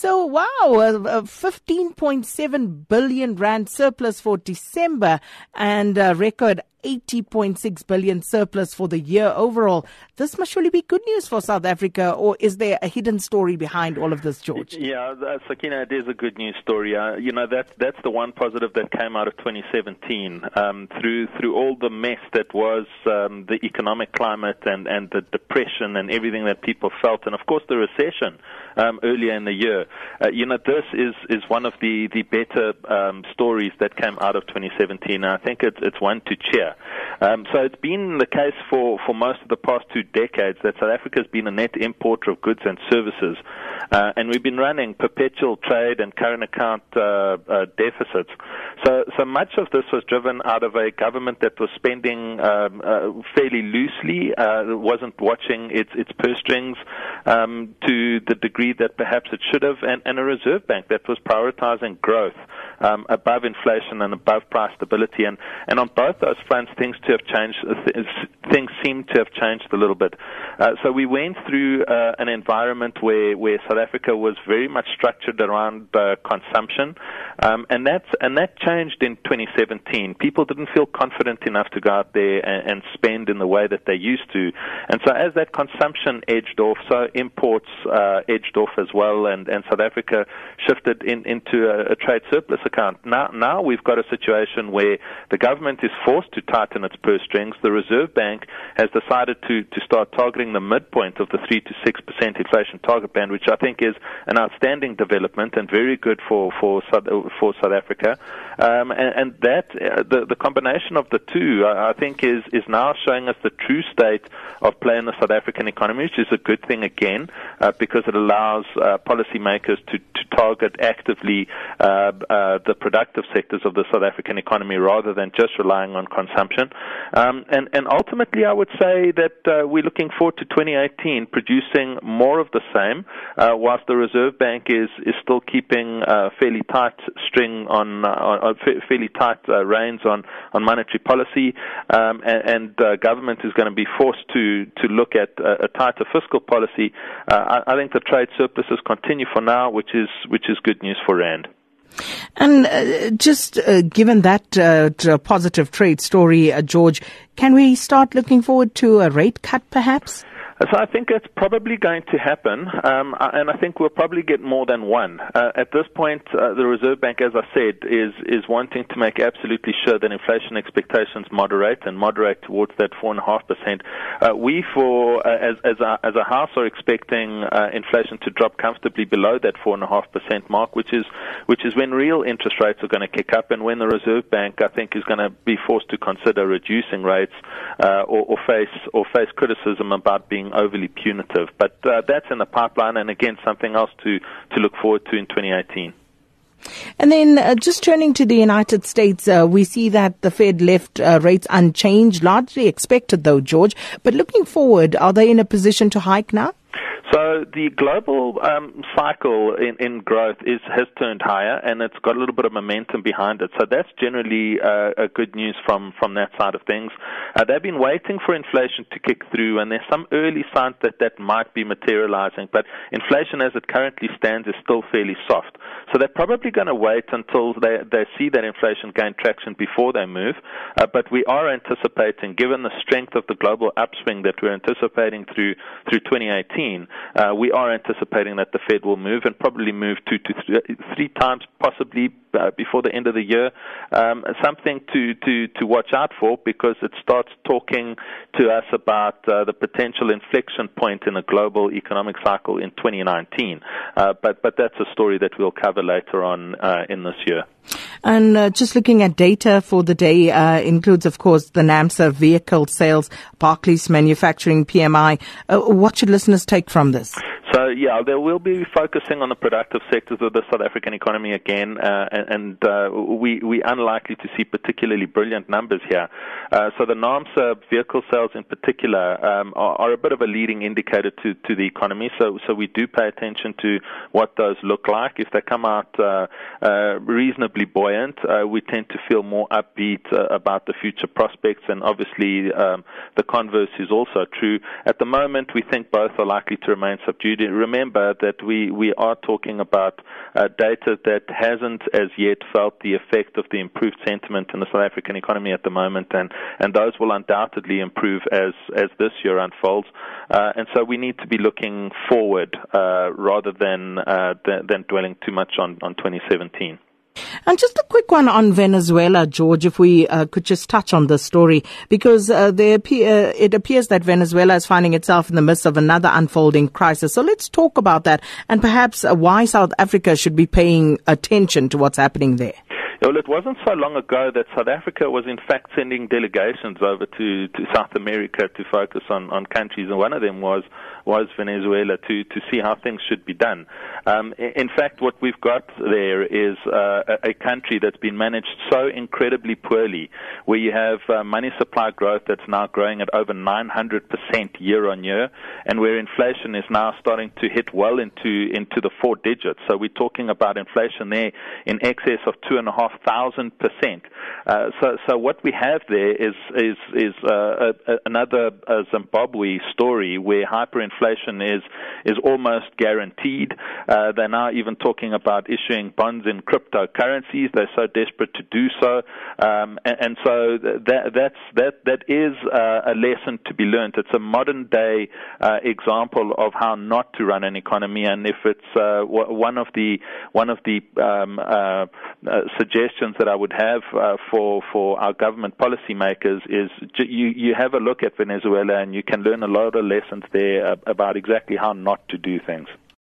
So, wow, a, 15.7 billion rand surplus for December and a record 80.6 billion surplus for the year overall. This must surely be good news for South Africa, or is there a hidden story behind all of this, George? Yeah, Sakina, it is a good news story. Uh, you know, that's that's the one positive that came out of 2017 um, through through all the mess that was um, the economic climate and and the depression and everything that people felt, and of course the recession um, earlier in the year. Uh, you know, this is is one of the the better um, stories that came out of 2017. I think it's it's one to cheer. Um, so it's been the case for, for most of the past two decades that South Africa has been a net importer of goods and services. Uh, and we've been running perpetual trade and current account uh, uh, deficits. So, so much of this was driven out of a government that was spending um, uh, fairly loosely, uh, wasn't watching its, its purse strings um, to the degree that perhaps it should have, and, and a reserve bank that was prioritizing growth um, above inflation and above price stability. And, and on both those fronts, things to have changed. Uh, things seem to have changed a little bit. Uh, so we went through uh, an environment where, where South Africa was very much structured around uh, consumption, um, and that's and that changed in 2017. People didn't feel confident enough to go out there and, and spend in the way that they used to, and so as that consumption edged off, so imports uh, edged off as well, and, and South Africa shifted in, into a, a trade surplus account. Now, now we've got a situation where the government is forced to tighten its purse strings. The Reserve Bank has decided to, to start targeting the midpoint of the 3 to 6% inflation target band, which I think is an outstanding development and very good for, for, South, for South Africa. Um, and, and, that, uh, the, the combination of the two, I, I think, is, is now showing us the true state of play in the South African economy, which is a good thing again, uh, because it allows uh, policymakers to, to target actively uh, uh, the productive sectors of the South African economy rather than just relying on consumption. Um, and, and ultimately, I would say that uh, we're looking forward to 2018 producing more of the same, uh, whilst the Reserve Bank is, is still keeping uh, fairly tight string on, uh, on fairly tight uh, reins on, on monetary policy, um, and, and government is going to be forced to, to look at a, a tighter fiscal policy. I, I think the trade surpluses continue for now, which is which is good news for Rand. And uh, just uh, given that uh, positive trade story, uh, George, can we start looking forward to a rate cut perhaps? So I think it's probably going to happen, um, and I think we'll probably get more than one. Uh, at this point, uh, the Reserve Bank, as I said, is is wanting to make absolutely sure that inflation expectations moderate and moderate towards that four and a half percent. Uh, we, for uh, as as a, as a house, are expecting uh, inflation to drop comfortably below that four and a half percent mark, which is which is when real interest rates are going to kick up, and when the Reserve Bank, I think, is going to be forced to consider reducing rates uh, or, or face or face criticism about being overly punitive. But uh, that's in the pipeline, and again, something else to, to look forward to in 2018. And then uh, just turning to the United States, uh, we see that the Fed left uh, rates unchanged, largely expected though, George. But looking forward, are they in a position to hike now? So the global um, cycle in, in growth is has turned higher, and it's got a little bit of momentum behind it. So that's generally uh, a good news from from that side of things. Uh, they've been waiting for inflation to kick through, and there's some early signs that that might be materializing. But inflation, as it currently stands, is still fairly soft. So they're probably going to wait until they they see that inflation gain traction before they move. Uh, but we are anticipating, given the strength of the global upswing that we're anticipating through through 2018 uh, we are anticipating that the Fed will move and probably move two to three, three times, possibly uh, before the end of the year. Um, something to, to, to watch out for because it starts talking to us about uh, the potential inflection point in a global economic cycle in 2019. Uh, but but that's a story that we'll cover later on uh, in this year. And uh, just looking at data for the day uh, includes, of course, the NAAMSA vehicle sales, Barclays manufacturing PMI. Uh, what should listeners take from this? Yeah, they will be focusing on the productive sectors of the South African economy again, uh, and, and uh, we we unlikely to see particularly brilliant numbers here. Uh, so the NAAMSA vehicle sales in particular um, are, are, a bit of a leading indicator to, to the economy. So so we do pay attention to what those look like. If they come out reasonably buoyant, we tend to feel more upbeat about the future prospects, and obviously um, the converse is also true. At the moment, we think both are likely to remain subdued remember that we, we are talking about uh, data that hasn't as yet felt the effect of the improved sentiment in the South African economy at the moment, and, and those will undoubtedly improve as, as this year unfolds. Uh, and so we need to be looking forward uh, rather than, uh, than, than dwelling too much on, on 2017. And just a quick one on Venezuela, George, if we uh, could just touch on this story, because uh, appear, uh, it appears that Venezuela is finding itself in the midst of another unfolding crisis. So let's talk about that and perhaps why South Africa should be paying attention to what's happening there. Well, it wasn't so long ago that South Africa was in fact sending delegations over to, to South America to focus on, on countries, and one of them was was Venezuela to, to see how things should be done. Um, in fact, what we've got there is uh, a, country that's been managed so incredibly poorly, where you have uh, money supply growth that's now growing at over 900% year on year, and where inflation is now starting to hit well into into the four digits. So we're talking about inflation there in excess of two and a half thousand percent. Uh, so, so what we have there is is is uh, a, another uh, Zimbabwe story where hyperinflation is is almost guaranteed. They're now even talking about issuing bonds in cryptocurrencies. They're so desperate to do so, um, and, and, so that that's that that is a lesson to be learned. It's a modern day example of how not to run an economy, and if it's one of the one of the um, suggestions that I would have uh, for for our government policymakers is you you have a look at Venezuela and you can learn a lot of lessons there about exactly how not to do things.